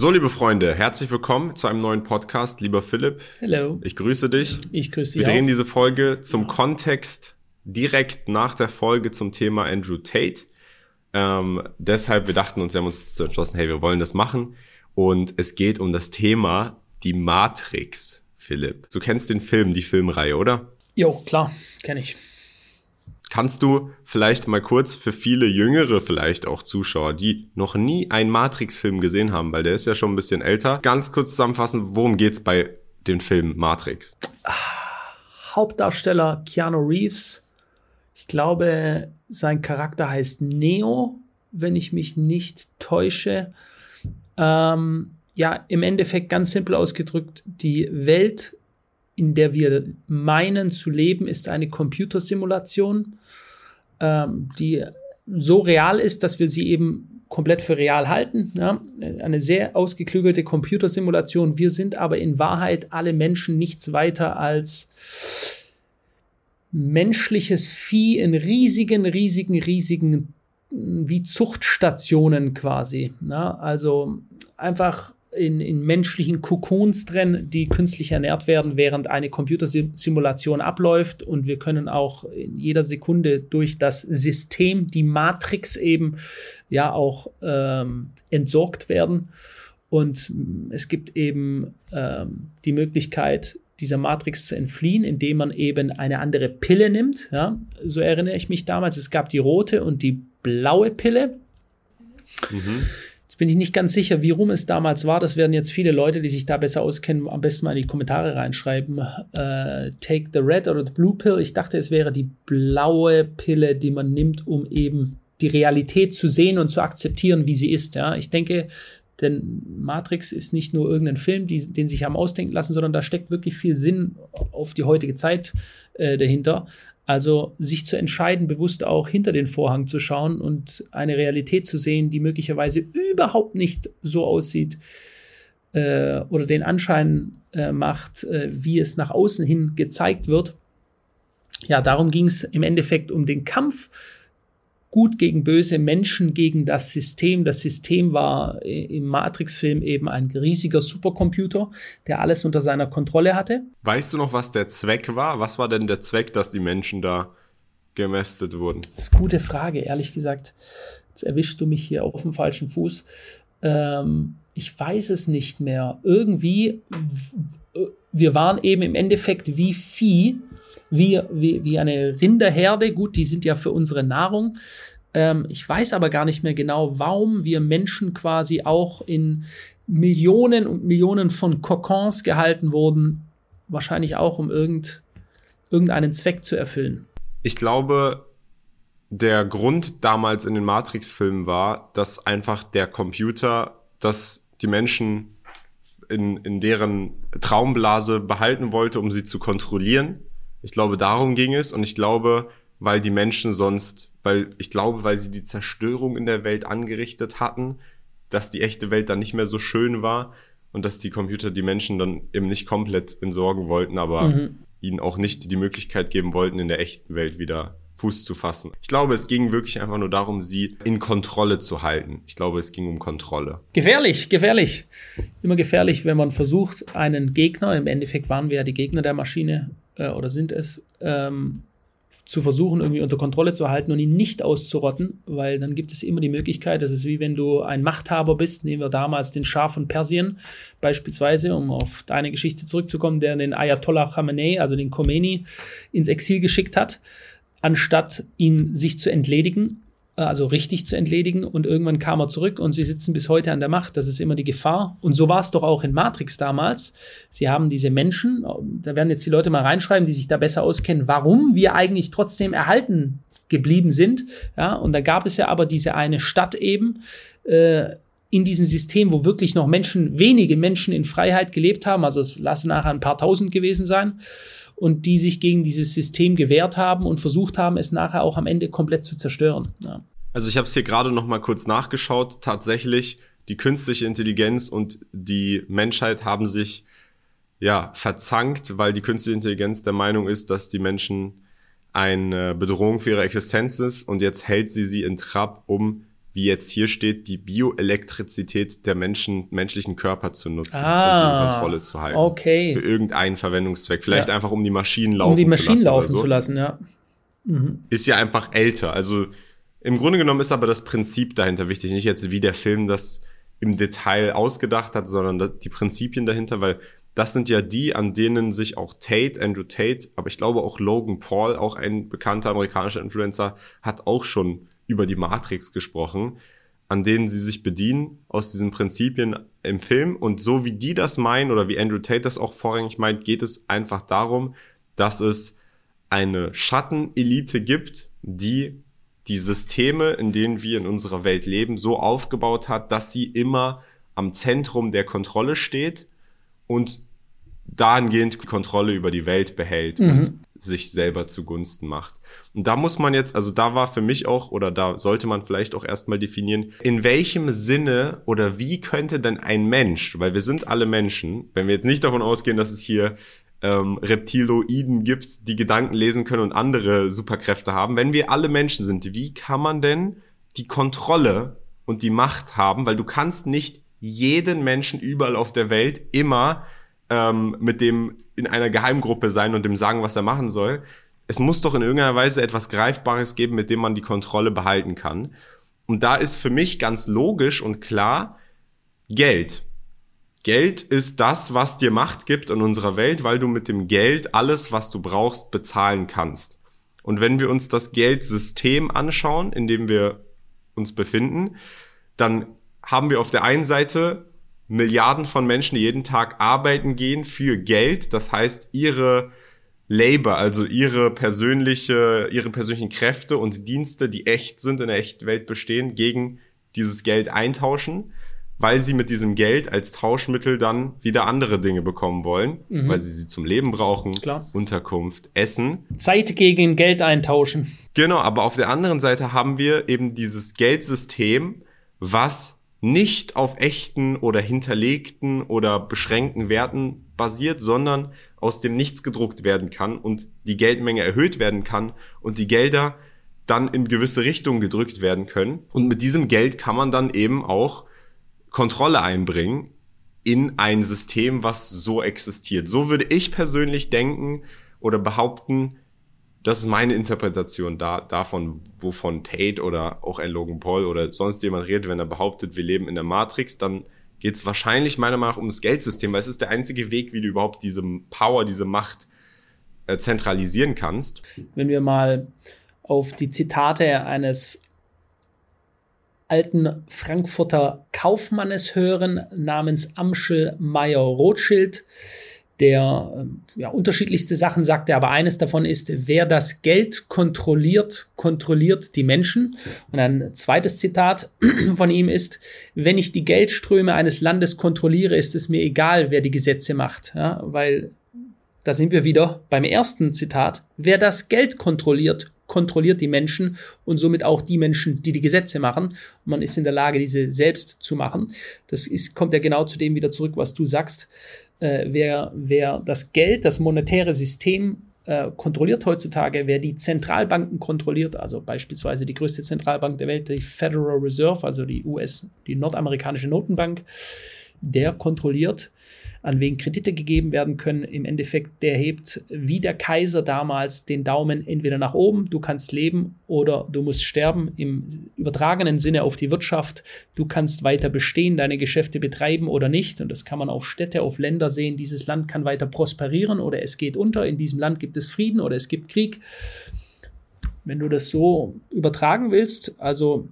So, liebe Freunde, herzlich willkommen zu einem neuen Podcast. Lieber Philipp. Hello. Ich grüße dich. Ich grüße dich. Wir drehen auch. diese Folge zum Kontext direkt nach der Folge zum Thema Andrew Tate. Ähm, deshalb, wir dachten uns, wir haben uns dazu entschlossen, hey, wir wollen das machen. Und es geht um das Thema die Matrix, Philipp. Du kennst den Film, die Filmreihe, oder? Jo, klar, kenne ich. Kannst du vielleicht mal kurz für viele jüngere vielleicht auch Zuschauer, die noch nie einen Matrix-Film gesehen haben, weil der ist ja schon ein bisschen älter, ganz kurz zusammenfassen, worum geht's bei dem Film Matrix? Hauptdarsteller Keanu Reeves. Ich glaube, sein Charakter heißt Neo, wenn ich mich nicht täusche. Ähm, ja, im Endeffekt ganz simpel ausgedrückt, die Welt, in der wir meinen zu leben, ist eine Computersimulation, ähm, die so real ist, dass wir sie eben komplett für real halten. Ja? Eine sehr ausgeklügelte Computersimulation. Wir sind aber in Wahrheit alle Menschen nichts weiter als menschliches Vieh in riesigen, riesigen, riesigen, wie Zuchtstationen quasi. Ja? Also einfach in, in menschlichen Kokons drin, die künstlich ernährt werden, während eine Computersimulation abläuft. Und wir können auch in jeder Sekunde durch das System, die Matrix eben, ja auch ähm, entsorgt werden. Und es gibt eben ähm, die Möglichkeit, dieser Matrix zu entfliehen, indem man eben eine andere Pille nimmt. Ja? So erinnere ich mich damals. Es gab die rote und die blaue Pille. Mhm. Bin ich nicht ganz sicher, wie rum es damals war. Das werden jetzt viele Leute, die sich da besser auskennen, am besten mal in die Kommentare reinschreiben. Äh, take the red oder the blue pill. Ich dachte, es wäre die blaue Pille, die man nimmt, um eben die Realität zu sehen und zu akzeptieren, wie sie ist. Ja? Ich denke, denn Matrix ist nicht nur irgendein Film, die, den sich haben ausdenken lassen, sondern da steckt wirklich viel Sinn auf die heutige Zeit äh, dahinter. Also sich zu entscheiden, bewusst auch hinter den Vorhang zu schauen und eine Realität zu sehen, die möglicherweise überhaupt nicht so aussieht äh, oder den Anschein äh, macht, äh, wie es nach außen hin gezeigt wird. Ja, darum ging es im Endeffekt um den Kampf Gut gegen böse, Menschen gegen das System. Das System war im Matrix-Film eben ein riesiger Supercomputer, der alles unter seiner Kontrolle hatte. Weißt du noch, was der Zweck war? Was war denn der Zweck, dass die Menschen da gemästet wurden? Das ist eine gute Frage, ehrlich gesagt. Jetzt erwischst du mich hier auf dem falschen Fuß. Ähm, ich weiß es nicht mehr. Irgendwie, wir waren eben im Endeffekt wie Vieh, wie, wie, wie eine Rinderherde. Gut, die sind ja für unsere Nahrung. Ähm, ich weiß aber gar nicht mehr genau, warum wir Menschen quasi auch in Millionen und Millionen von Kokons gehalten wurden. Wahrscheinlich auch, um irgend, irgendeinen Zweck zu erfüllen. Ich glaube, der Grund damals in den Matrix-Filmen war, dass einfach der Computer, dass die Menschen in, in deren Traumblase behalten wollte, um sie zu kontrollieren. Ich glaube, darum ging es und ich glaube, weil die Menschen sonst, weil ich glaube, weil sie die Zerstörung in der Welt angerichtet hatten, dass die echte Welt dann nicht mehr so schön war und dass die Computer die Menschen dann eben nicht komplett entsorgen wollten, aber mhm. ihnen auch nicht die Möglichkeit geben wollten, in der echten Welt wieder Fuß zu fassen. Ich glaube, es ging wirklich einfach nur darum, sie in Kontrolle zu halten. Ich glaube, es ging um Kontrolle. Gefährlich, gefährlich. Immer gefährlich, wenn man versucht, einen Gegner, im Endeffekt waren wir ja die Gegner der Maschine äh, oder sind es, ähm, zu versuchen, irgendwie unter Kontrolle zu halten und ihn nicht auszurotten, weil dann gibt es immer die Möglichkeit, das ist wie wenn du ein Machthaber bist, nehmen wir damals den Schah von Persien beispielsweise, um auf deine Geschichte zurückzukommen, der den Ayatollah Khamenei, also den Khomeini, ins Exil geschickt hat anstatt ihn sich zu entledigen, also richtig zu entledigen. Und irgendwann kam er zurück und sie sitzen bis heute an der Macht. Das ist immer die Gefahr. Und so war es doch auch in Matrix damals. Sie haben diese Menschen, da werden jetzt die Leute mal reinschreiben, die sich da besser auskennen, warum wir eigentlich trotzdem erhalten geblieben sind. Ja, und da gab es ja aber diese eine Stadt eben, äh, in diesem System, wo wirklich noch Menschen, wenige Menschen in Freiheit gelebt haben, also es lassen nachher ein paar tausend gewesen sein und die sich gegen dieses System gewehrt haben und versucht haben, es nachher auch am Ende komplett zu zerstören. Ja. Also ich habe es hier gerade noch mal kurz nachgeschaut. Tatsächlich, die künstliche Intelligenz und die Menschheit haben sich ja verzankt, weil die künstliche Intelligenz der Meinung ist, dass die Menschen eine Bedrohung für ihre Existenz ist und jetzt hält sie sie in Trab, um wie jetzt hier steht, die Bioelektrizität der Menschen, menschlichen Körper zu nutzen Ah, und sie in Kontrolle zu halten. okay. Für irgendeinen Verwendungszweck. Vielleicht Ja. einfach, um die Maschinen laufen Um die zu Maschinen lassen. laufen so. zu lassen, ja. Ist ja einfach älter. Also im Grunde genommen ist aber das Prinzip dahinter wichtig. Nicht jetzt, wie der Film das im Detail ausgedacht hat, sondern die Prinzipien dahinter, weil das sind ja die, an denen sich auch Tate, Andrew Tate, aber ich glaube auch Logan Paul, auch ein bekannter amerikanischer Influencer, hat auch schon über die Matrix gesprochen, an denen sie sich bedienen aus diesen Prinzipien im Film. Und so wie die das meinen oder wie Andrew Tate das auch vorrangig meint, geht es einfach darum, dass es eine Schattenelite gibt, die die Systeme, in denen wir in unserer Welt leben, so aufgebaut hat, dass sie immer am Zentrum der Kontrolle steht und dahingehend Kontrolle über die Welt behält und sich selber zugunsten macht. Und da muss man jetzt, also da war für mich auch, oder da sollte man vielleicht auch erstmal definieren, in welchem Sinne oder wie könnte denn ein Mensch, weil wir sind alle Menschen, wenn wir jetzt nicht davon ausgehen, dass es hier ähm, Reptiloiden gibt, die Gedanken lesen können und andere Superkräfte haben, wenn wir alle Menschen sind, wie kann man denn die Kontrolle und die Macht haben, weil du kannst nicht jeden Menschen überall auf der Welt immer ähm, mit dem in einer Geheimgruppe sein und dem sagen, was er machen soll. Es muss doch in irgendeiner Weise etwas Greifbares geben, mit dem man die Kontrolle behalten kann. Und da ist für mich ganz logisch und klar Geld. Geld ist das, was dir Macht gibt in unserer Welt, weil du mit dem Geld alles, was du brauchst, bezahlen kannst. Und wenn wir uns das Geldsystem anschauen, in dem wir uns befinden, dann haben wir auf der einen Seite Milliarden von Menschen, die jeden Tag arbeiten gehen für Geld. Das heißt, ihre Labor, also ihre persönliche, ihre persönlichen Kräfte und Dienste, die echt sind, in der echten Welt bestehen, gegen dieses Geld eintauschen, weil sie mit diesem Geld als Tauschmittel dann wieder andere Dinge bekommen wollen, weil sie sie zum Leben brauchen, Klar. Unterkunft, Essen. Zeit gegen Geld eintauschen. Genau, aber auf der anderen Seite haben wir eben dieses Geldsystem, was nicht auf echten oder hinterlegten oder beschränkten Werten basiert, sondern aus dem Nichts gedruckt werden kann und die Geldmenge erhöht werden kann und die Gelder dann in gewisse Richtungen gedrückt werden können. Und mit diesem Geld kann man dann eben auch Kontrolle einbringen in ein System, was so existiert. So würde ich persönlich denken oder behaupten, das ist meine Interpretation da, davon, wovon Tate oder auch ein Logan Paul oder sonst jemand redet, wenn er behauptet, wir leben in der Matrix, dann geht es wahrscheinlich meiner Meinung nach ums Geldsystem, weil es ist der einzige Weg, wie du überhaupt diese Power, diese Macht äh, zentralisieren kannst. Wenn wir mal auf die Zitate eines alten Frankfurter Kaufmannes hören, namens Amschel Meyer Rothschild, der ähm, ja, unterschiedlichste Sachen sagte, aber eines davon ist, wer das Geld kontrolliert, kontrolliert die Menschen. Und ein zweites Zitat von ihm ist, wenn ich die Geldströme eines Landes kontrolliere, ist es mir egal, wer die Gesetze macht, ja, weil da sind wir wieder beim ersten Zitat, wer das Geld kontrolliert, kontrolliert die Menschen und somit auch die Menschen, die die Gesetze machen. Man ist in der Lage, diese selbst zu machen. Das ist, kommt ja genau zu dem wieder zurück, was du sagst äh, wer, wer das Geld, das monetäre System äh, kontrolliert heutzutage, wer die Zentralbanken kontrolliert, also beispielsweise die größte Zentralbank der Welt, die Federal Reserve, also die US, die nordamerikanische Notenbank, der kontrolliert, an wen Kredite gegeben werden können. Im Endeffekt, der hebt wie der Kaiser damals den Daumen entweder nach oben, du kannst leben oder du musst sterben im übertragenen Sinne auf die Wirtschaft. Du kannst weiter bestehen, deine Geschäfte betreiben oder nicht. Und das kann man auf Städte, auf Länder sehen. Dieses Land kann weiter prosperieren oder es geht unter. In diesem Land gibt es Frieden oder es gibt Krieg. Wenn du das so übertragen willst, also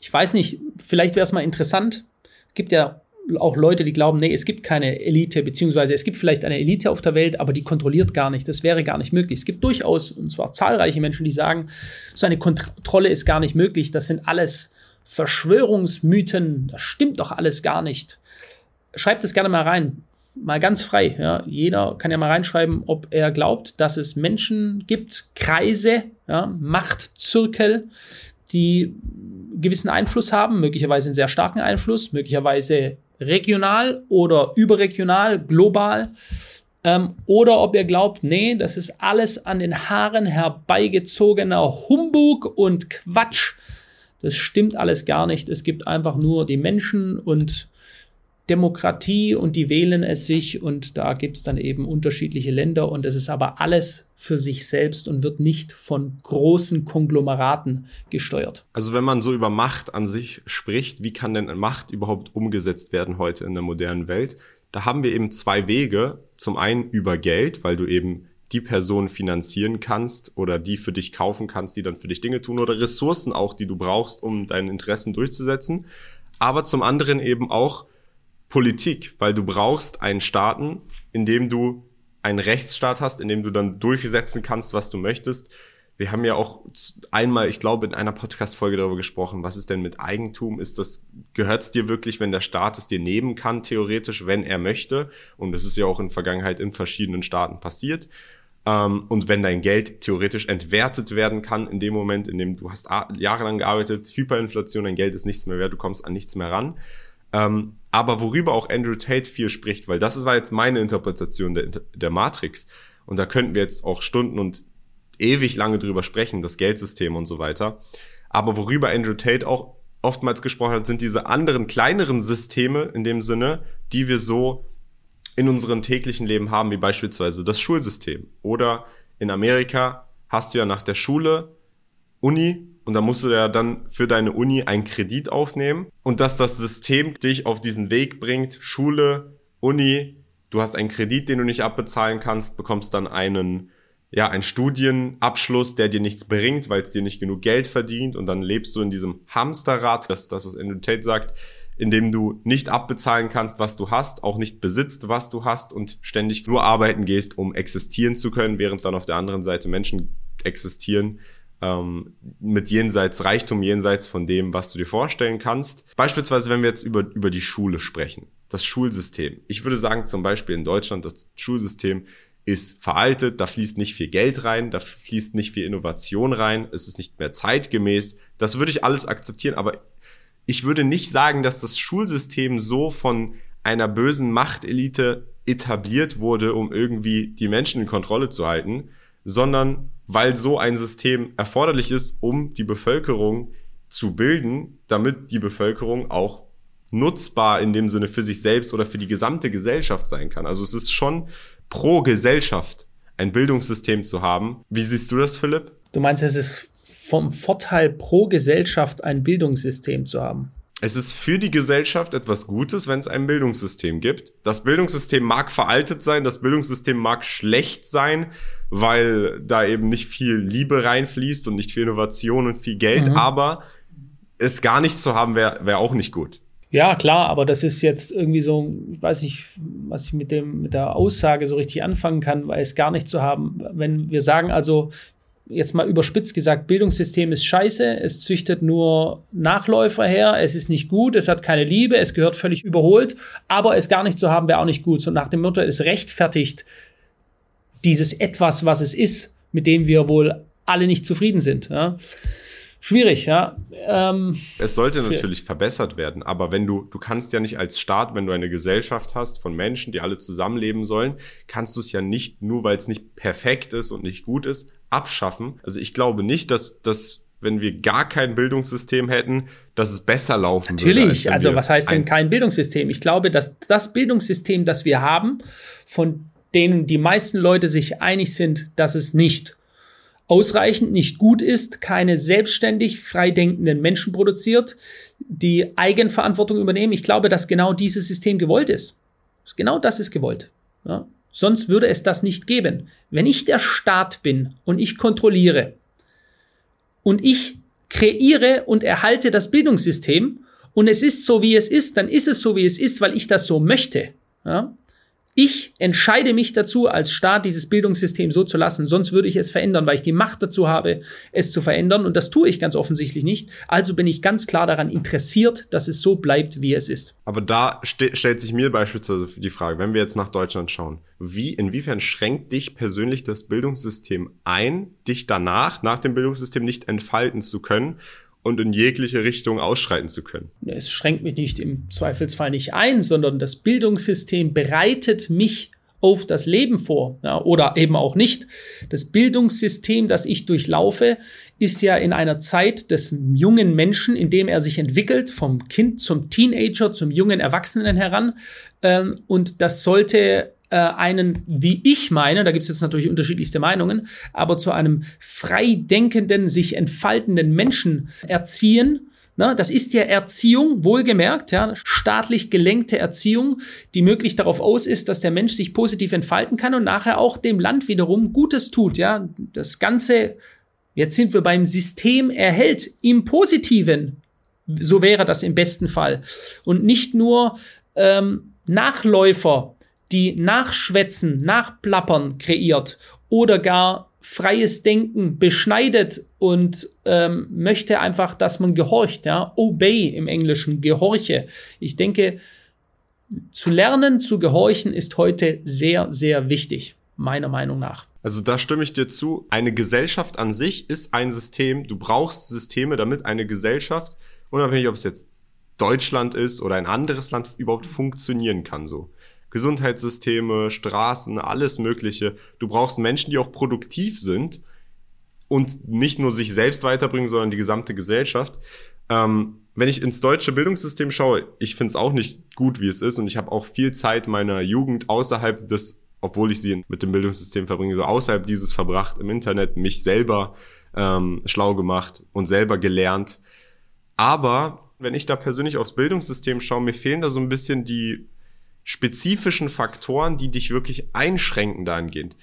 ich weiß nicht, vielleicht wäre es mal interessant. Es gibt ja auch Leute, die glauben, nee, es gibt keine Elite, beziehungsweise es gibt vielleicht eine Elite auf der Welt, aber die kontrolliert gar nicht. Das wäre gar nicht möglich. Es gibt durchaus, und zwar zahlreiche Menschen, die sagen, so eine Kontrolle ist gar nicht möglich. Das sind alles Verschwörungsmythen. Das stimmt doch alles gar nicht. Schreibt es gerne mal rein. Mal ganz frei. Ja. Jeder kann ja mal reinschreiben, ob er glaubt, dass es Menschen gibt, Kreise, ja, Machtzirkel, die gewissen Einfluss haben, möglicherweise einen sehr starken Einfluss, möglicherweise regional oder überregional, global. Ähm, oder ob ihr glaubt, nee, das ist alles an den Haaren herbeigezogener Humbug und Quatsch. Das stimmt alles gar nicht. Es gibt einfach nur die Menschen und Demokratie und die wählen es sich und da gibt es dann eben unterschiedliche Länder und es ist aber alles für sich selbst und wird nicht von großen Konglomeraten gesteuert. Also wenn man so über Macht an sich spricht, wie kann denn Macht überhaupt umgesetzt werden heute in der modernen Welt? Da haben wir eben zwei Wege. Zum einen über Geld, weil du eben die Person finanzieren kannst oder die für dich kaufen kannst, die dann für dich Dinge tun oder Ressourcen auch, die du brauchst, um deine Interessen durchzusetzen. Aber zum anderen eben auch Politik, weil du brauchst einen Staaten, in dem du einen Rechtsstaat hast, in dem du dann durchsetzen kannst, was du möchtest. Wir haben ja auch einmal, ich glaube, in einer Podcast-Folge darüber gesprochen, was ist denn mit Eigentum? Ist das, gehört es dir wirklich, wenn der Staat es dir nehmen kann, theoretisch, wenn er möchte? Und das ist ja auch in Vergangenheit in verschiedenen Staaten passiert. Ähm, und wenn dein Geld theoretisch entwertet werden kann in dem Moment, in dem du hast jahrelang gearbeitet, Hyperinflation, dein Geld ist nichts mehr wert, du kommst an nichts mehr ran. Ähm, aber worüber auch Andrew Tate viel spricht, weil das war jetzt meine Interpretation der, der Matrix. Und da könnten wir jetzt auch Stunden und ewig lange drüber sprechen, das Geldsystem und so weiter. Aber worüber Andrew Tate auch oftmals gesprochen hat, sind diese anderen kleineren Systeme in dem Sinne, die wir so in unserem täglichen Leben haben, wie beispielsweise das Schulsystem. Oder in Amerika hast du ja nach der Schule Uni und da musst du ja dann für deine Uni einen Kredit aufnehmen. Und dass das System dich auf diesen Weg bringt, Schule, Uni, du hast einen Kredit, den du nicht abbezahlen kannst, bekommst dann einen ja, einen Studienabschluss, der dir nichts bringt, weil es dir nicht genug Geld verdient. Und dann lebst du in diesem Hamsterrad, das ist das, was Andrew Tate sagt, in dem du nicht abbezahlen kannst, was du hast, auch nicht besitzt, was du hast und ständig nur arbeiten gehst, um existieren zu können, während dann auf der anderen Seite Menschen existieren, ähm, mit jenseits Reichtum, jenseits von dem, was du dir vorstellen kannst. Beispielsweise, wenn wir jetzt über, über die Schule sprechen, das Schulsystem. Ich würde sagen, zum Beispiel in Deutschland, das Schulsystem ist veraltet, da fließt nicht viel Geld rein, da fließt nicht viel Innovation rein, es ist nicht mehr zeitgemäß. Das würde ich alles akzeptieren, aber ich würde nicht sagen, dass das Schulsystem so von einer bösen Machtelite etabliert wurde, um irgendwie die Menschen in Kontrolle zu halten, sondern weil so ein System erforderlich ist, um die Bevölkerung zu bilden, damit die Bevölkerung auch nutzbar in dem Sinne für sich selbst oder für die gesamte Gesellschaft sein kann. Also es ist schon pro Gesellschaft ein Bildungssystem zu haben. Wie siehst du das, Philipp? Du meinst, es ist vom Vorteil pro Gesellschaft ein Bildungssystem zu haben? Es ist für die Gesellschaft etwas Gutes, wenn es ein Bildungssystem gibt. Das Bildungssystem mag veraltet sein, das Bildungssystem mag schlecht sein, weil da eben nicht viel Liebe reinfließt und nicht viel Innovation und viel Geld, mhm. aber es gar nicht zu haben, wäre wär auch nicht gut. Ja, klar, aber das ist jetzt irgendwie so, ich weiß nicht, was ich mit dem, mit der Aussage so richtig anfangen kann, weil es gar nicht zu haben. Wenn wir sagen also, jetzt mal überspitzt gesagt, Bildungssystem ist scheiße, es züchtet nur Nachläufer her, es ist nicht gut, es hat keine Liebe, es gehört völlig überholt, aber es gar nicht zu haben wäre auch nicht gut. So nach dem Motto, es rechtfertigt dieses etwas, was es ist, mit dem wir wohl alle nicht zufrieden sind. Ja. Schwierig, ja. Ähm, es sollte schwierig. natürlich verbessert werden, aber wenn du, du kannst ja nicht als Staat, wenn du eine Gesellschaft hast von Menschen, die alle zusammenleben sollen, kannst du es ja nicht, nur weil es nicht perfekt ist und nicht gut ist, abschaffen. Also ich glaube nicht, dass, dass wenn wir gar kein Bildungssystem hätten, dass es besser laufen Natürlich. würde. Natürlich, also was heißt denn kein Bildungssystem? Ich glaube, dass das Bildungssystem, das wir haben, von denen die meisten Leute sich einig sind, dass es nicht ausreichend, nicht gut ist, keine selbstständig freidenkenden Menschen produziert, die Eigenverantwortung übernehmen. Ich glaube, dass genau dieses System gewollt ist. Genau das ist gewollt. Ja? Sonst würde es das nicht geben. Wenn ich der Staat bin und ich kontrolliere und ich kreiere und erhalte das Bildungssystem und es ist so, wie es ist, dann ist es so, wie es ist, weil ich das so möchte. Ja? Ich entscheide mich dazu, als Staat dieses Bildungssystem so zu lassen, sonst würde ich es verändern, weil ich die Macht dazu habe, es zu verändern. Und das tue ich ganz offensichtlich nicht. Also bin ich ganz klar daran interessiert, dass es so bleibt, wie es ist. Aber da st stellt sich mir beispielsweise die Frage, wenn wir jetzt nach Deutschland schauen, wie, inwiefern schränkt dich persönlich das Bildungssystem ein, dich danach, nach dem Bildungssystem nicht entfalten zu können? Und in jegliche Richtung ausschreiten zu können. Es schränkt mich nicht im Zweifelsfall nicht ein, sondern das Bildungssystem bereitet mich auf das Leben vor ja, oder eben auch nicht. Das Bildungssystem, das ich durchlaufe, ist ja in einer Zeit des jungen Menschen, in dem er sich entwickelt, vom Kind zum Teenager, zum jungen Erwachsenen heran. Ähm, und das sollte äh, einen, wie ich meine, da gibt es jetzt natürlich unterschiedlichste Meinungen, aber zu einem frei denkenden, sich entfaltenden Menschen erziehen na, das ist ja Erziehung, wohlgemerkt, ja, staatlich gelenkte Erziehung, die möglich darauf aus ist, dass der Mensch sich positiv entfalten kann und nachher auch dem Land wiederum Gutes tut, ja. Das Ganze, jetzt sind wir beim System erhält im Positiven. So wäre das im besten Fall. Und nicht nur ähm, Nachläufer, die nachschwätzen, nachplappern kreiert oder gar freies Denken beschneidet und ähm, möchte einfach, dass man gehorcht, ja, obey im Englischen, gehorche. Ich denke, zu lernen, zu gehorchen ist heute sehr, sehr wichtig, meiner Meinung nach. Also da stimme ich dir zu. Eine Gesellschaft an sich ist ein System. Du brauchst Systeme, damit eine Gesellschaft, unabhängig ob es jetzt Deutschland ist oder ein anderes Land, überhaupt funktionieren kann so. Gesundheitssysteme, Straßen, alles Mögliche. Du brauchst Menschen, die auch produktiv sind und nicht nur sich selbst weiterbringen, sondern die gesamte Gesellschaft. Ähm, wenn ich ins deutsche Bildungssystem schaue, ich finde es auch nicht gut, wie es ist und ich habe auch viel Zeit meiner Jugend außerhalb des, obwohl ich sie mit dem Bildungssystem verbringe, so außerhalb dieses verbracht im Internet, mich selber ähm, schlau gemacht und selber gelernt. Aber wenn ich da persönlich aufs Bildungssystem schaue, mir fehlen da so ein bisschen die spezifischen Faktoren, die dich wirklich einschränken dahingehend.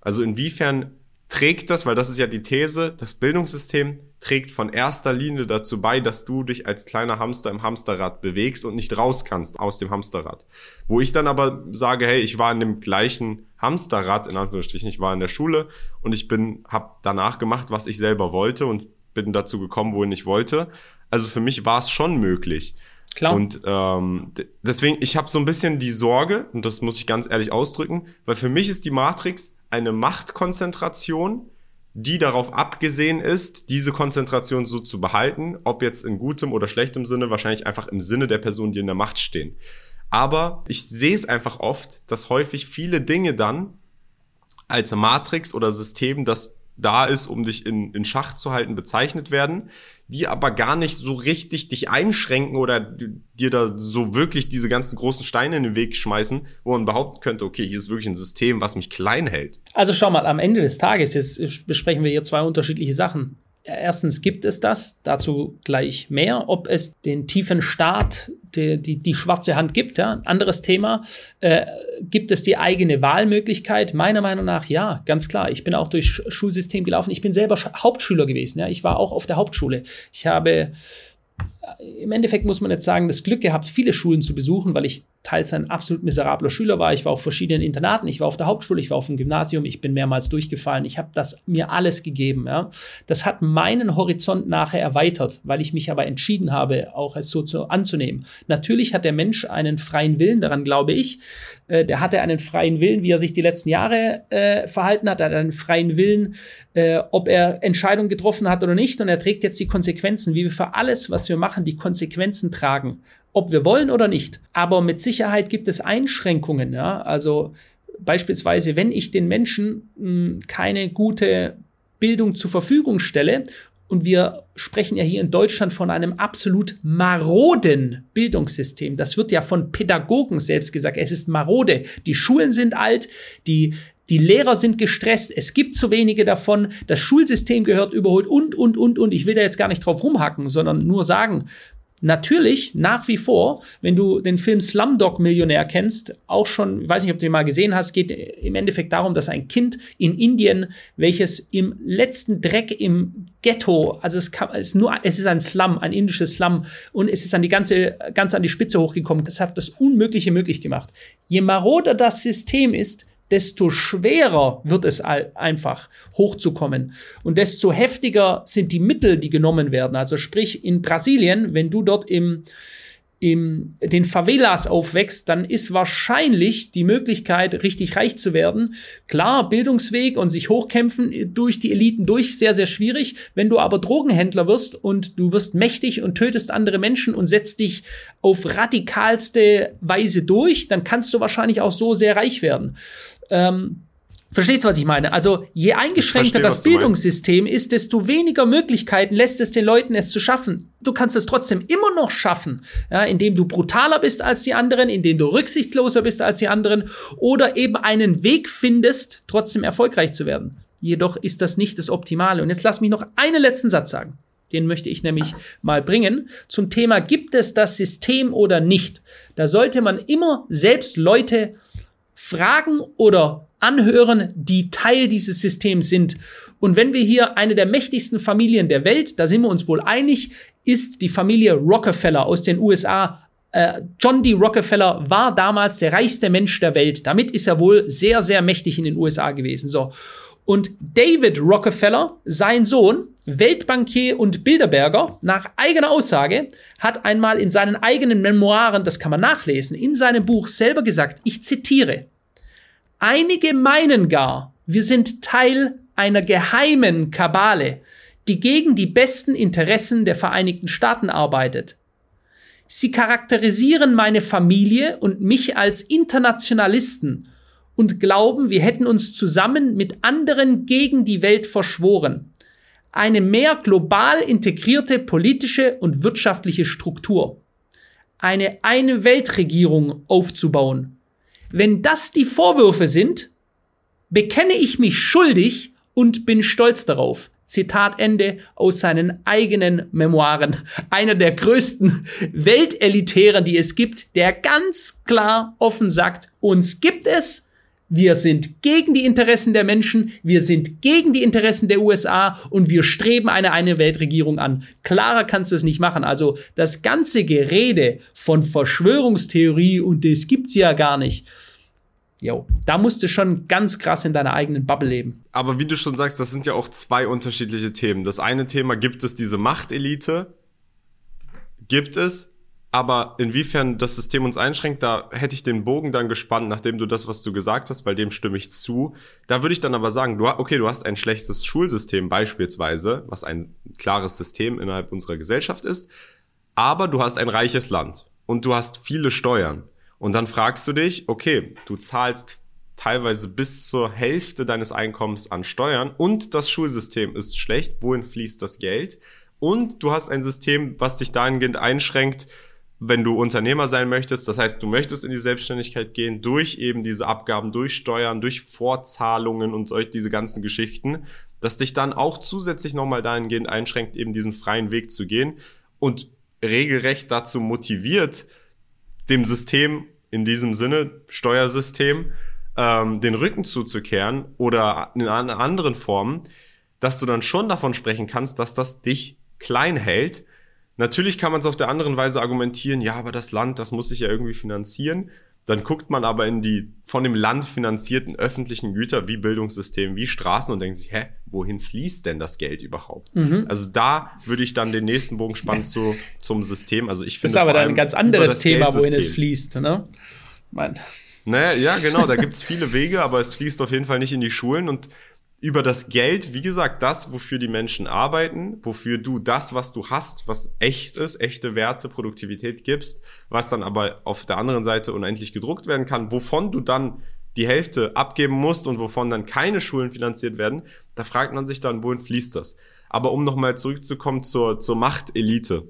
Also inwiefern trägt das, weil das ist ja die These, das Bildungssystem trägt von erster Linie dazu bei, dass du dich als kleiner Hamster im Hamsterrad bewegst und nicht raus kannst aus dem Hamsterrad. Wo ich dann aber sage, hey, ich war in dem gleichen Hamsterrad, in Anführungsstrichen, ich war in der Schule und ich bin, hab danach gemacht, was ich selber wollte und bin dazu gekommen, wohin ich wollte. Also für mich war es schon möglich. Klar. Und ähm, deswegen, ich habe so ein bisschen die Sorge, und das muss ich ganz ehrlich ausdrücken, weil für mich ist die Matrix eine Machtkonzentration, die darauf abgesehen ist, diese Konzentration so zu behalten, ob jetzt in gutem oder schlechtem Sinne, wahrscheinlich einfach im Sinne der Personen, die in der Macht stehen. Aber ich sehe es einfach oft, dass häufig viele Dinge dann als Matrix oder System, das da ist, um dich in, in Schach zu halten, bezeichnet werden, die aber gar nicht so richtig dich einschränken oder dir da so wirklich diese ganzen großen Steine in den Weg schmeißen, wo man behaupten könnte, okay, hier ist wirklich ein System, was mich klein hält. Also schau mal, am Ende des Tages, jetzt besprechen wir hier zwei unterschiedliche Sachen. Erstens gibt es das, dazu gleich mehr. Ob es den tiefen Staat, die, die, die schwarze Hand gibt, ja, anderes Thema. Äh, gibt es die eigene Wahlmöglichkeit? Meiner Meinung nach ja, ganz klar. Ich bin auch durch Schulsystem gelaufen. Ich bin selber Hauptschüler gewesen. Ja. Ich war auch auf der Hauptschule. Ich habe im Endeffekt muss man jetzt sagen, das Glück gehabt, viele Schulen zu besuchen, weil ich teils ein absolut miserabler Schüler war. Ich war auf verschiedenen Internaten, ich war auf der Hauptschule, ich war auf dem Gymnasium, ich bin mehrmals durchgefallen. Ich habe das mir alles gegeben. Ja. Das hat meinen Horizont nachher erweitert, weil ich mich aber entschieden habe, auch es so zu, anzunehmen. Natürlich hat der Mensch einen freien Willen, daran glaube ich. Äh, der hatte einen freien Willen, wie er sich die letzten Jahre äh, verhalten hat. Er hat einen freien Willen, äh, ob er Entscheidungen getroffen hat oder nicht. Und er trägt jetzt die Konsequenzen, wie wir für alles, was wir machen, die Konsequenzen tragen ob wir wollen oder nicht. Aber mit Sicherheit gibt es Einschränkungen. Ja? Also beispielsweise, wenn ich den Menschen mh, hm, keine gute Bildung zur Verfügung stelle und wir sprechen ja hier in Deutschland von einem absolut maroden Bildungssystem. Das wird ja von Pädagogen selbst gesagt. Es ist marode. Die Schulen sind alt, die, die Lehrer sind gestresst, es gibt zu wenige davon, das Schulsystem gehört überholt und, und, und, und. Ich will da jetzt gar nicht drauf rumhacken, sondern nur sagen, Natürlich, nach wie vor, wenn du den Film Slumdog Millionär kennst, auch schon, ich weiß nicht, ob du den mal gesehen hast, geht im Endeffekt darum, dass ein Kind in Indien, welches im letzten Dreck im Ghetto, also es, kann, es, ist nur, es ist ein Slum, ein indisches Slum und es ist an die ganze, ganz an die Spitze hochgekommen. Das hat das Unmögliche möglich gemacht. Je maroder das System ist, desto schwerer wird es einfach hochzukommen und desto heftiger sind die Mittel, die genommen werden. Also sprich in Brasilien, wenn du dort im in den Favelas aufwächst, dann ist wahrscheinlich die Möglichkeit, richtig reich zu werden, klar, Bildungsweg und sich hochkämpfen durch die Eliten durch, sehr, sehr schwierig. Wenn du aber Drogenhändler wirst und du wirst mächtig und tötest andere Menschen und setzt dich auf radikalste Weise durch, dann kannst du wahrscheinlich auch so sehr reich werden. Ähm, Verstehst du, was ich meine? Also je eingeschränkter verstehe, das Bildungssystem ist, desto weniger Möglichkeiten lässt es den Leuten es zu schaffen. Du kannst es trotzdem immer noch schaffen, ja, indem du brutaler bist als die anderen, indem du rücksichtsloser bist als die anderen oder eben einen Weg findest, trotzdem erfolgreich zu werden. Jedoch ist das nicht das Optimale. Und jetzt lass mich noch einen letzten Satz sagen. Den möchte ich nämlich mal bringen. Zum Thema, gibt es das System oder nicht? Da sollte man immer selbst Leute fragen oder anhören, die Teil dieses Systems sind. Und wenn wir hier eine der mächtigsten Familien der Welt, da sind wir uns wohl einig, ist die Familie Rockefeller aus den USA. Äh, John D. Rockefeller war damals der reichste Mensch der Welt. Damit ist er wohl sehr, sehr mächtig in den USA gewesen. So. Und David Rockefeller, sein Sohn, Weltbankier und Bilderberger, nach eigener Aussage, hat einmal in seinen eigenen Memoiren, das kann man nachlesen, in seinem Buch selber gesagt, ich zitiere, Einige meinen gar, wir sind Teil einer geheimen Kabale, die gegen die besten Interessen der Vereinigten Staaten arbeitet. Sie charakterisieren meine Familie und mich als Internationalisten und glauben, wir hätten uns zusammen mit anderen gegen die Welt verschworen. Eine mehr global integrierte politische und wirtschaftliche Struktur. Eine eine Weltregierung aufzubauen wenn das die Vorwürfe sind, bekenne ich mich schuldig und bin stolz darauf. Zitat Ende aus seinen eigenen Memoiren. Einer der größten Weltelitären, die es gibt, der ganz klar offen sagt, uns gibt es, wir sind gegen die Interessen der Menschen, wir sind gegen die Interessen der USA und wir streben eine eine Weltregierung an. Klarer kannst du es nicht machen. Also das ganze Gerede von Verschwörungstheorie und das gibt's ja gar nicht. Jo, da musst du schon ganz krass in deiner eigenen Bubble leben. Aber wie du schon sagst, das sind ja auch zwei unterschiedliche Themen. Das eine Thema gibt es diese Machtelite, gibt es, aber inwiefern das System uns einschränkt, da hätte ich den Bogen dann gespannt, nachdem du das, was du gesagt hast, bei dem stimme ich zu. Da würde ich dann aber sagen, du, okay, du hast ein schlechtes Schulsystem beispielsweise, was ein klares System innerhalb unserer Gesellschaft ist, aber du hast ein reiches Land und du hast viele Steuern. Und dann fragst du dich, okay, du zahlst teilweise bis zur Hälfte deines Einkommens an Steuern und das Schulsystem ist schlecht, wohin fließt das Geld? Und du hast ein System, was dich dahingehend einschränkt, wenn du Unternehmer sein möchtest, das heißt, du möchtest in die Selbstständigkeit gehen durch eben diese Abgaben, durch Steuern, durch Vorzahlungen und solch diese ganzen Geschichten, dass dich dann auch zusätzlich nochmal dahingehend einschränkt, eben diesen freien Weg zu gehen und regelrecht dazu motiviert, dem System in diesem Sinne, Steuersystem, ähm, den Rücken zuzukehren oder in einer anderen Form, dass du dann schon davon sprechen kannst, dass das dich klein hält, Natürlich kann man es auf der anderen Weise argumentieren, ja, aber das Land, das muss sich ja irgendwie finanzieren. Dann guckt man aber in die von dem Land finanzierten öffentlichen Güter wie Bildungssystem, wie Straßen und denkt sich, hä, wohin fließt denn das Geld überhaupt? Mhm. Also da würde ich dann den nächsten Bogen spannen zu, zum System. Also ich finde. Das ist aber dann ein ganz anderes Thema, wohin es fließt, ne? Mein. Naja, ja, genau, da gibt's viele Wege, aber es fließt auf jeden Fall nicht in die Schulen und über das Geld, wie gesagt, das, wofür die Menschen arbeiten, wofür du das, was du hast, was echt ist, echte Werte, Produktivität gibst, was dann aber auf der anderen Seite unendlich gedruckt werden kann, wovon du dann die Hälfte abgeben musst und wovon dann keine Schulen finanziert werden, da fragt man sich dann, wohin fließt das? Aber um nochmal zurückzukommen zur, zur Machtelite,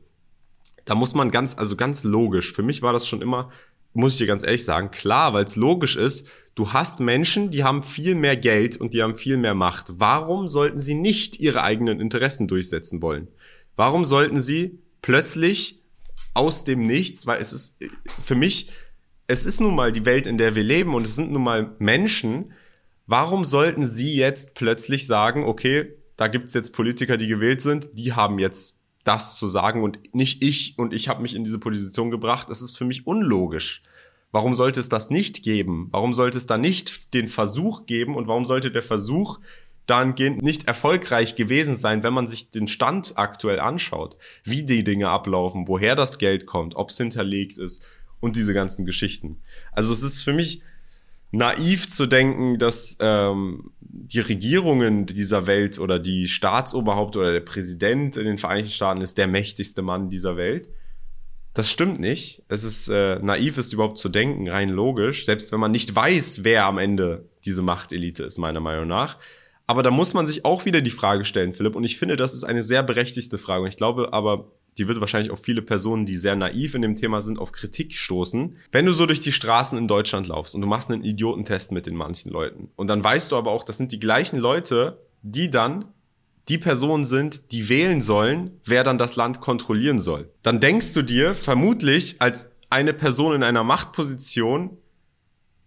da muss man ganz, also ganz logisch, für mich war das schon immer muss ich dir ganz ehrlich sagen, klar, weil es logisch ist, du hast Menschen, die haben viel mehr Geld und die haben viel mehr Macht. Warum sollten sie nicht ihre eigenen Interessen durchsetzen wollen? Warum sollten sie plötzlich aus dem Nichts, weil es ist für mich, es ist nun mal die Welt, in der wir leben und es sind nun mal Menschen, warum sollten sie jetzt plötzlich sagen, okay, da gibt es jetzt Politiker, die gewählt sind, die haben jetzt das zu sagen und nicht ich und ich habe mich in diese Position gebracht. Das ist für mich unlogisch. Warum sollte es das nicht geben? Warum sollte es da nicht den Versuch geben und warum sollte der Versuch dahingehend nicht erfolgreich gewesen sein, wenn man sich den Stand aktuell anschaut, wie die Dinge ablaufen, woher das Geld kommt, ob es hinterlegt ist und diese ganzen Geschichten. Also es ist für mich naiv zu denken, dass ähm, die Regierungen dieser Welt oder die Staatsoberhaupt oder der Präsident in den Vereinigten Staaten ist der mächtigste Mann dieser Welt. Das stimmt nicht. Es ist äh, naiv, ist überhaupt zu denken, rein logisch, selbst wenn man nicht weiß, wer am Ende diese Machtelite ist, meiner Meinung nach. Aber da muss man sich auch wieder die Frage stellen, Philipp. Und ich finde, das ist eine sehr berechtigte Frage. Und ich glaube aber, die wird wahrscheinlich auch viele Personen, die sehr naiv in dem Thema sind, auf Kritik stoßen. Wenn du so durch die Straßen in Deutschland laufst und du machst einen Idiotentest mit den manchen Leuten und dann weißt du aber auch, das sind die gleichen Leute, die dann die Personen sind, die wählen sollen, wer dann das Land kontrollieren soll. Dann denkst du dir vermutlich als eine Person in einer Machtposition,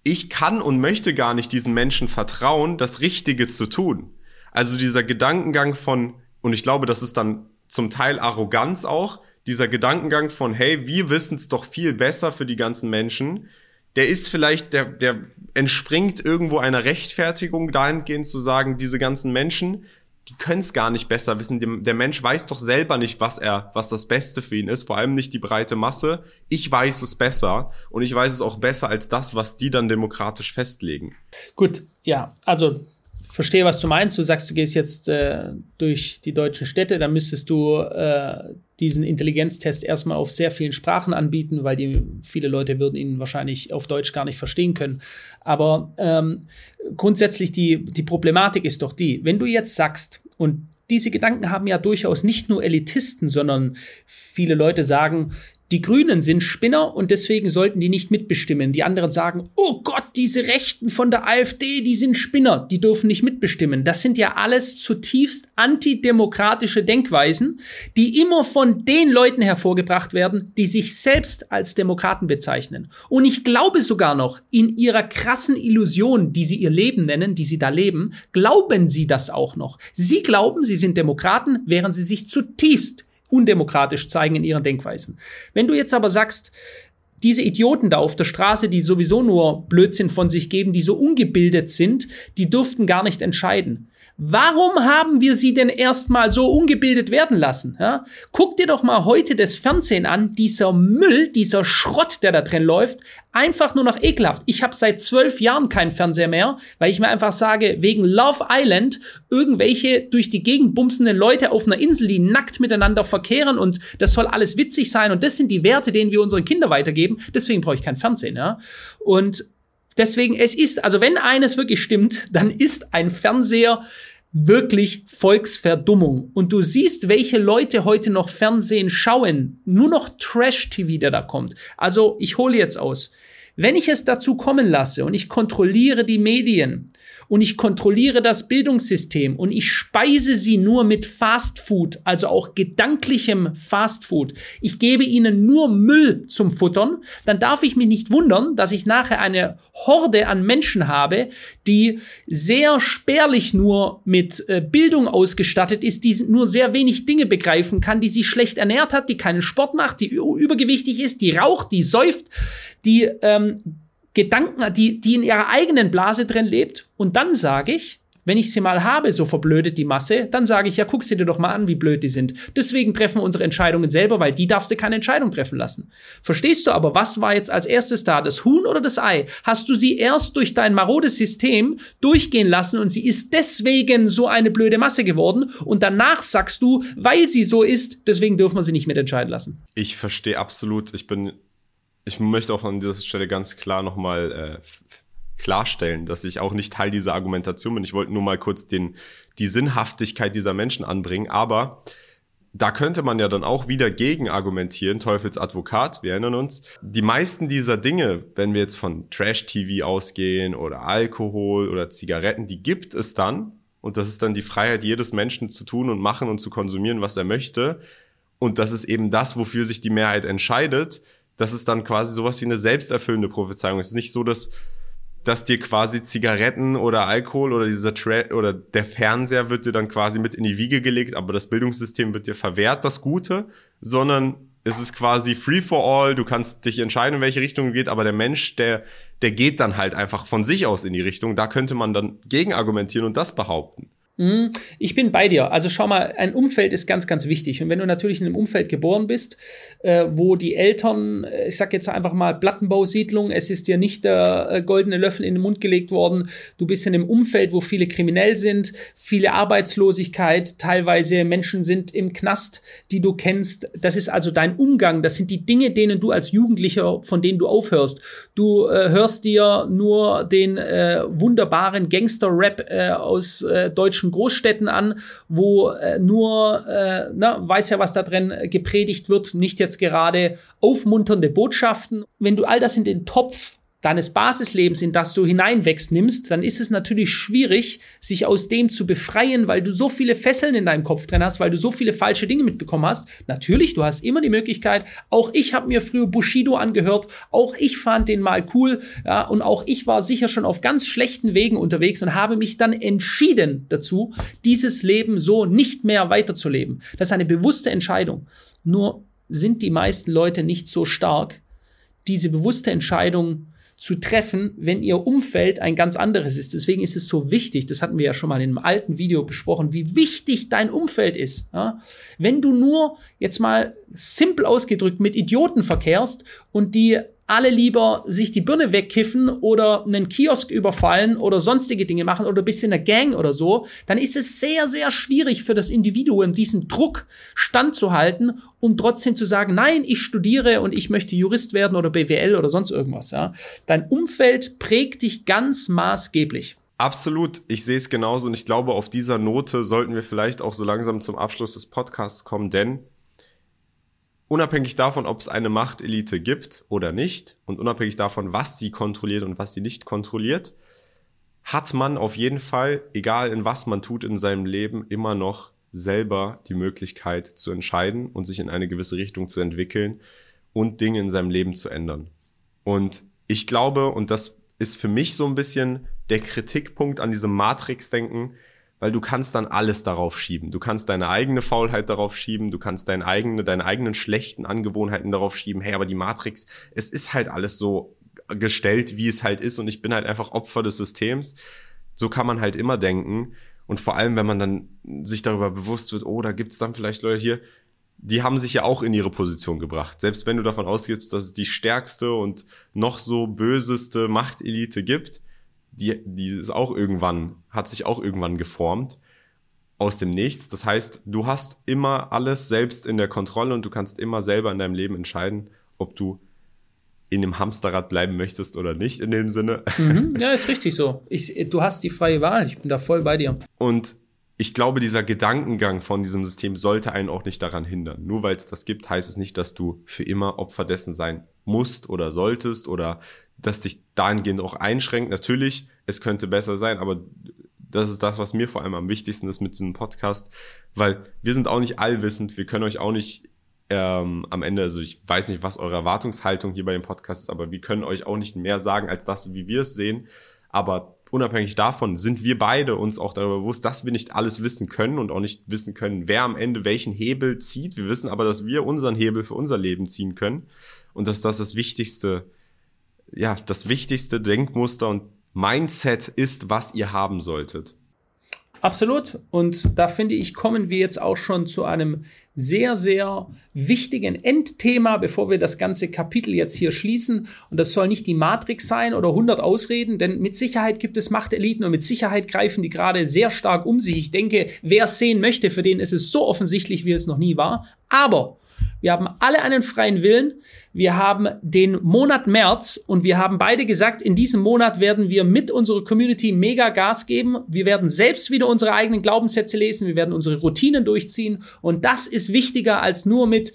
ich kann und möchte gar nicht diesen Menschen vertrauen, das Richtige zu tun. Also dieser Gedankengang von, und ich glaube, das ist dann zum Teil Arroganz auch, dieser Gedankengang von, hey, wir wissen es doch viel besser für die ganzen Menschen, der ist vielleicht, der, der entspringt irgendwo einer Rechtfertigung dahingehend zu sagen, diese ganzen Menschen, die können es gar nicht besser wissen. Der Mensch weiß doch selber nicht, was er, was das Beste für ihn ist. Vor allem nicht die breite Masse. Ich weiß es besser und ich weiß es auch besser als das, was die dann demokratisch festlegen. Gut, ja, also verstehe, was du meinst. Du sagst, du gehst jetzt äh, durch die deutschen Städte, dann müsstest du äh, diesen Intelligenztest erstmal auf sehr vielen Sprachen anbieten, weil die viele Leute würden ihn wahrscheinlich auf Deutsch gar nicht verstehen können. Aber ähm, grundsätzlich die, die Problematik ist doch die, wenn du jetzt sagst, und diese Gedanken haben ja durchaus nicht nur Elitisten, sondern viele Leute sagen, die Grünen sind Spinner und deswegen sollten die nicht mitbestimmen. Die anderen sagen, oh Gott, diese Rechten von der AfD, die sind Spinner, die dürfen nicht mitbestimmen. Das sind ja alles zutiefst antidemokratische Denkweisen, die immer von den Leuten hervorgebracht werden, die sich selbst als Demokraten bezeichnen. Und ich glaube sogar noch, in ihrer krassen Illusion, die sie ihr Leben nennen, die sie da leben, glauben sie das auch noch. Sie glauben, sie sind Demokraten, während sie sich zutiefst undemokratisch zeigen in ihren Denkweisen. Wenn du jetzt aber sagst, diese Idioten da auf der Straße, die sowieso nur Blödsinn von sich geben, die so ungebildet sind, die durften gar nicht entscheiden. Warum haben wir sie denn erstmal so ungebildet werden lassen? Ja? Guck dir doch mal heute das Fernsehen an, dieser Müll, dieser Schrott, der da drin läuft, einfach nur noch ekelhaft. Ich habe seit zwölf Jahren keinen Fernseher mehr, weil ich mir einfach sage, wegen Love Island irgendwelche durch die Gegend bumsenden Leute auf einer Insel, die nackt miteinander verkehren und das soll alles witzig sein und das sind die Werte, denen wir unseren Kindern weitergeben. Deswegen brauche ich kein Fernsehen. Ja? Und Deswegen, es ist, also wenn eines wirklich stimmt, dann ist ein Fernseher wirklich Volksverdummung. Und du siehst, welche Leute heute noch Fernsehen schauen. Nur noch Trash-TV, der da kommt. Also, ich hole jetzt aus. Wenn ich es dazu kommen lasse und ich kontrolliere die Medien und ich kontrolliere das Bildungssystem und ich speise sie nur mit Fast Food, also auch gedanklichem Fast Food. Ich gebe ihnen nur Müll zum Futtern, dann darf ich mich nicht wundern, dass ich nachher eine Horde an Menschen habe, die sehr spärlich nur mit äh, Bildung ausgestattet ist, die nur sehr wenig Dinge begreifen kann, die sich schlecht ernährt hat, die keinen Sport macht, die übergewichtig ist, die raucht, die säuft, die ähm, Gedanken, die, die in ihrer eigenen Blase drin lebt. Und dann sage ich, wenn ich sie mal habe, so verblödet die Masse, dann sage ich, ja, guck sie dir doch mal an, wie blöd die sind. Deswegen treffen unsere Entscheidungen selber, weil die darfst du keine Entscheidung treffen lassen. Verstehst du aber, was war jetzt als erstes da, das Huhn oder das Ei? Hast du sie erst durch dein marodes System durchgehen lassen und sie ist deswegen so eine blöde Masse geworden und danach sagst du, weil sie so ist, deswegen dürfen wir sie nicht mitentscheiden lassen. Ich verstehe absolut. Ich bin ich möchte auch an dieser Stelle ganz klar nochmal äh, klarstellen, dass ich auch nicht Teil dieser Argumentation bin. Ich wollte nur mal kurz den, die Sinnhaftigkeit dieser Menschen anbringen, aber da könnte man ja dann auch wieder gegen argumentieren, Teufels Advokat, wir erinnern uns. Die meisten dieser Dinge, wenn wir jetzt von Trash-TV ausgehen oder Alkohol oder Zigaretten, die gibt es dann. Und das ist dann die Freiheit jedes Menschen zu tun und machen und zu konsumieren, was er möchte. Und das ist eben das, wofür sich die Mehrheit entscheidet das ist dann quasi sowas wie eine selbsterfüllende Prophezeiung. Es ist nicht so, dass, dass dir quasi Zigaretten oder Alkohol oder dieser Tra oder der Fernseher wird dir dann quasi mit in die Wiege gelegt, aber das Bildungssystem wird dir verwehrt, das Gute, sondern es ist quasi free for all, du kannst dich entscheiden, in welche Richtung geht, aber der Mensch, der, der geht dann halt einfach von sich aus in die Richtung. Da könnte man dann gegen argumentieren und das behaupten. Hm, ich bin bei dir. Also schau mal, ein Umfeld ist ganz, ganz wichtig. Und wenn du natürlich in einem Umfeld geboren bist, äh, wo die Eltern, äh, ich sag jetzt einfach mal Plattenbausiedlung, es ist dir nicht der äh, goldene Löffel in den Mund gelegt worden, du bist in einem Umfeld, wo viele kriminell sind, viele Arbeitslosigkeit, teilweise Menschen sind im Knast, die du kennst. Das ist also dein Umgang. Das sind die Dinge, denen du als Jugendlicher, von denen du aufhörst. Du äh, hörst dir nur den äh, wunderbaren Gangster-Rap äh, aus deutschen deutschen Großstädten an, wo äh, nur, äh, na, weiß ja, was da drin gepredigt wird, nicht jetzt gerade aufmunternde Botschaften. Wenn du all das in den Topf deines Basislebens, in das du hineinwächst, nimmst, dann ist es natürlich schwierig, sich aus dem zu befreien, weil du so viele Fesseln in deinem Kopf drin hast, weil du so viele falsche Dinge mitbekommen hast. Natürlich, du hast immer die Möglichkeit, auch ich habe mir früher Bushido angehört, auch ich fand den mal cool, ja, und auch ich war sicher schon auf ganz schlechten Wegen unterwegs und habe mich dann entschieden dazu, dieses Leben so nicht mehr weiterzuleben. Das ist eine bewusste Entscheidung. Nur sind die meisten Leute nicht so stark, diese bewusste Entscheidung zu treffen, wenn ihr Umfeld ein ganz anderes ist. Deswegen ist es so wichtig, das hatten wir ja schon mal in einem alten Video besprochen, wie wichtig dein Umfeld ist. Ja? Wenn du nur jetzt mal simpel ausgedrückt mit Idioten verkehrst und die alle lieber sich die Birne wegkiffen oder einen Kiosk überfallen oder sonstige Dinge machen oder bis in einer Gang oder so, dann ist es sehr, sehr schwierig für das Individuum, diesen Druck standzuhalten, um trotzdem zu sagen, nein, ich studiere und ich möchte Jurist werden oder BWL oder sonst irgendwas. Ja. Dein Umfeld prägt dich ganz maßgeblich. Absolut, ich sehe es genauso und ich glaube, auf dieser Note sollten wir vielleicht auch so langsam zum Abschluss des Podcasts kommen, denn unabhängig davon, ob es eine Machtelite gibt oder nicht und unabhängig davon, was sie kontrolliert und was sie nicht kontrolliert, hat man auf jeden Fall, egal in was man tut in seinem Leben, immer noch selber die Möglichkeit zu entscheiden und sich in eine gewisse Richtung zu entwickeln und Dinge in seinem Leben zu ändern. Und ich glaube, und das ist für mich so ein bisschen der Kritikpunkt an diesem Matrix-Denken, weil du kannst dann alles darauf schieben. Du kannst deine eigene Faulheit darauf schieben, du kannst deine eigene, deine eigenen schlechten Angewohnheiten darauf schieben. Hey, aber die Matrix, es ist halt alles so gestellt, wie es halt ist und ich bin halt einfach Opfer des Systems. So kann man halt immer denken. Und vor allem, wenn man dann sich darüber bewusst wird, oh, da gibt's dann vielleicht Leute hier, die haben sich ja auch in ihre Position gebracht. Selbst wenn du davon ausgibst, dass es die stärkste und noch so böseste Machtelite gibt, die, die ist auch irgendwann, hat sich auch irgendwann geformt aus dem Nichts. Das heißt, du hast immer alles selbst in der Kontrolle und du kannst immer selber in deinem Leben entscheiden, ob du in dem Hamsterrad bleiben möchtest oder nicht in dem Sinne. Mhm, ja, ist richtig so. Ich, du hast die freie Wahl. Ich bin da voll bei dir. Und ich glaube, dieser Gedankengang von diesem System sollte einen auch nicht daran hindern. Nur weil es das gibt, heißt es nicht, dass du für immer Opfer dessen sein musst oder solltest oder dass dich dahingehend auch einschränkt. Natürlich, es könnte besser sein, aber das ist das, was mir vor allem am wichtigsten ist mit diesem Podcast, weil wir sind auch nicht allwissend, wir können euch auch nicht ähm, am Ende, also ich weiß nicht, was eure Erwartungshaltung hier bei dem Podcast ist, aber wir können euch auch nicht mehr sagen als das, wie wir es sehen. Aber unabhängig davon sind wir beide uns auch darüber bewusst, dass wir nicht alles wissen können und auch nicht wissen können, wer am Ende welchen Hebel zieht. Wir wissen aber, dass wir unseren Hebel für unser Leben ziehen können und dass das das Wichtigste ja, das wichtigste Denkmuster und Mindset ist, was ihr haben solltet. Absolut. Und da finde ich, kommen wir jetzt auch schon zu einem sehr, sehr wichtigen Endthema, bevor wir das ganze Kapitel jetzt hier schließen. Und das soll nicht die Matrix sein oder 100 Ausreden, denn mit Sicherheit gibt es Machteliten und mit Sicherheit greifen die gerade sehr stark um sich. Ich denke, wer es sehen möchte, für den ist es so offensichtlich, wie es noch nie war. Aber wir haben alle einen freien Willen. Wir haben den Monat März und wir haben beide gesagt, in diesem Monat werden wir mit unserer Community mega Gas geben. Wir werden selbst wieder unsere eigenen Glaubenssätze lesen. Wir werden unsere Routinen durchziehen. Und das ist wichtiger als nur mit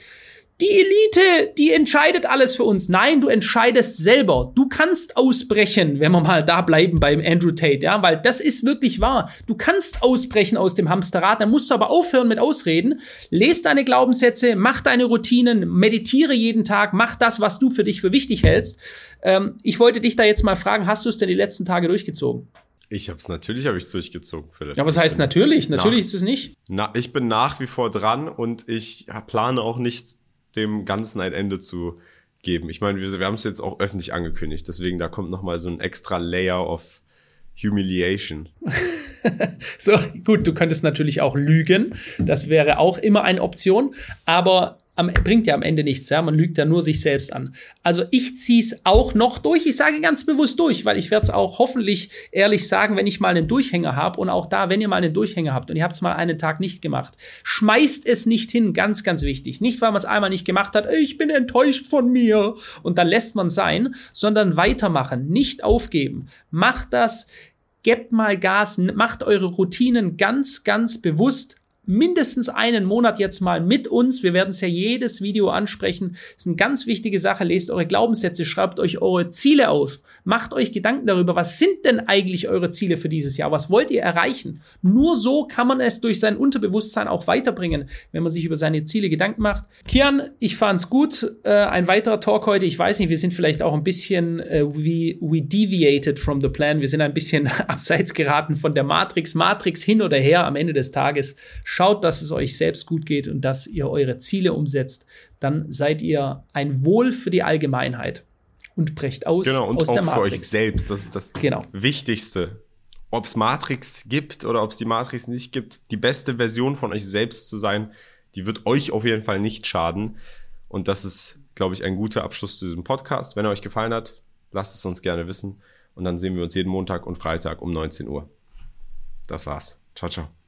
die Elite, die entscheidet alles für uns. Nein, du entscheidest selber. Du kannst ausbrechen, wenn wir mal da bleiben beim Andrew Tate, ja, weil das ist wirklich wahr. Du kannst ausbrechen aus dem Hamsterrad, dann musst du aber aufhören mit Ausreden. Lest deine Glaubenssätze, mach deine Routinen, meditiere jeden Tag, mach das, was du für dich für wichtig hältst. Ähm, ich wollte dich da jetzt mal fragen, hast du es denn die letzten Tage durchgezogen? Ich habe es natürlich habe ich durchgezogen, Philipp. Ja, was heißt natürlich? Natürlich nach, ist es nicht. Na, ich bin nach wie vor dran und ich plane auch nicht dem Ganzen ein Ende zu geben. Ich meine, wir, wir haben es jetzt auch öffentlich angekündigt, deswegen da kommt noch mal so ein extra Layer of Humiliation. so, gut, du könntest natürlich auch lügen. Das wäre auch immer eine Option. Aber am, bringt ja am Ende nichts, ja. Man lügt ja nur sich selbst an. Also ich zieh's auch noch durch. Ich sage ganz bewusst durch, weil ich werde es auch hoffentlich ehrlich sagen, wenn ich mal einen Durchhänger habe. Und auch da, wenn ihr mal einen Durchhänger habt und ihr habt es mal einen Tag nicht gemacht, schmeißt es nicht hin, ganz, ganz wichtig. Nicht, weil man es einmal nicht gemacht hat, ich bin enttäuscht von mir und dann lässt man sein, sondern weitermachen, nicht aufgeben. Macht das, gebt mal Gas, macht eure Routinen ganz, ganz bewusst mindestens einen Monat jetzt mal mit uns. Wir werden es ja jedes Video ansprechen. Das ist eine ganz wichtige Sache. Lest eure Glaubenssätze, schreibt euch eure Ziele auf. Macht euch Gedanken darüber, was sind denn eigentlich eure Ziele für dieses Jahr? Was wollt ihr erreichen? Nur so kann man es durch sein Unterbewusstsein auch weiterbringen, wenn man sich über seine Ziele Gedanken macht. Kian, ich fand's gut. Äh, ein weiterer Talk heute. Ich weiß nicht, wir sind vielleicht auch ein bisschen äh, we, we deviated from the plan. Wir sind ein bisschen abseits geraten von der Matrix. Matrix hin oder her am Ende des Tages Schaut, dass es euch selbst gut geht und dass ihr eure Ziele umsetzt. Dann seid ihr ein Wohl für die Allgemeinheit und brecht aus genau, und aus auch der für Matrix. euch selbst. Das ist das Genau. Wichtigste. Ob es Matrix gibt oder ob es die Matrix nicht gibt, die beste Version von euch selbst zu sein, die wird euch auf jeden Fall nicht schaden. Und das ist, glaube ich, ein guter Abschluss zu diesem Podcast. Wenn er euch gefallen hat, lasst es uns gerne wissen. Und dann sehen wir uns jeden Montag und Freitag um 19 Uhr. Das war's. Ciao, ciao.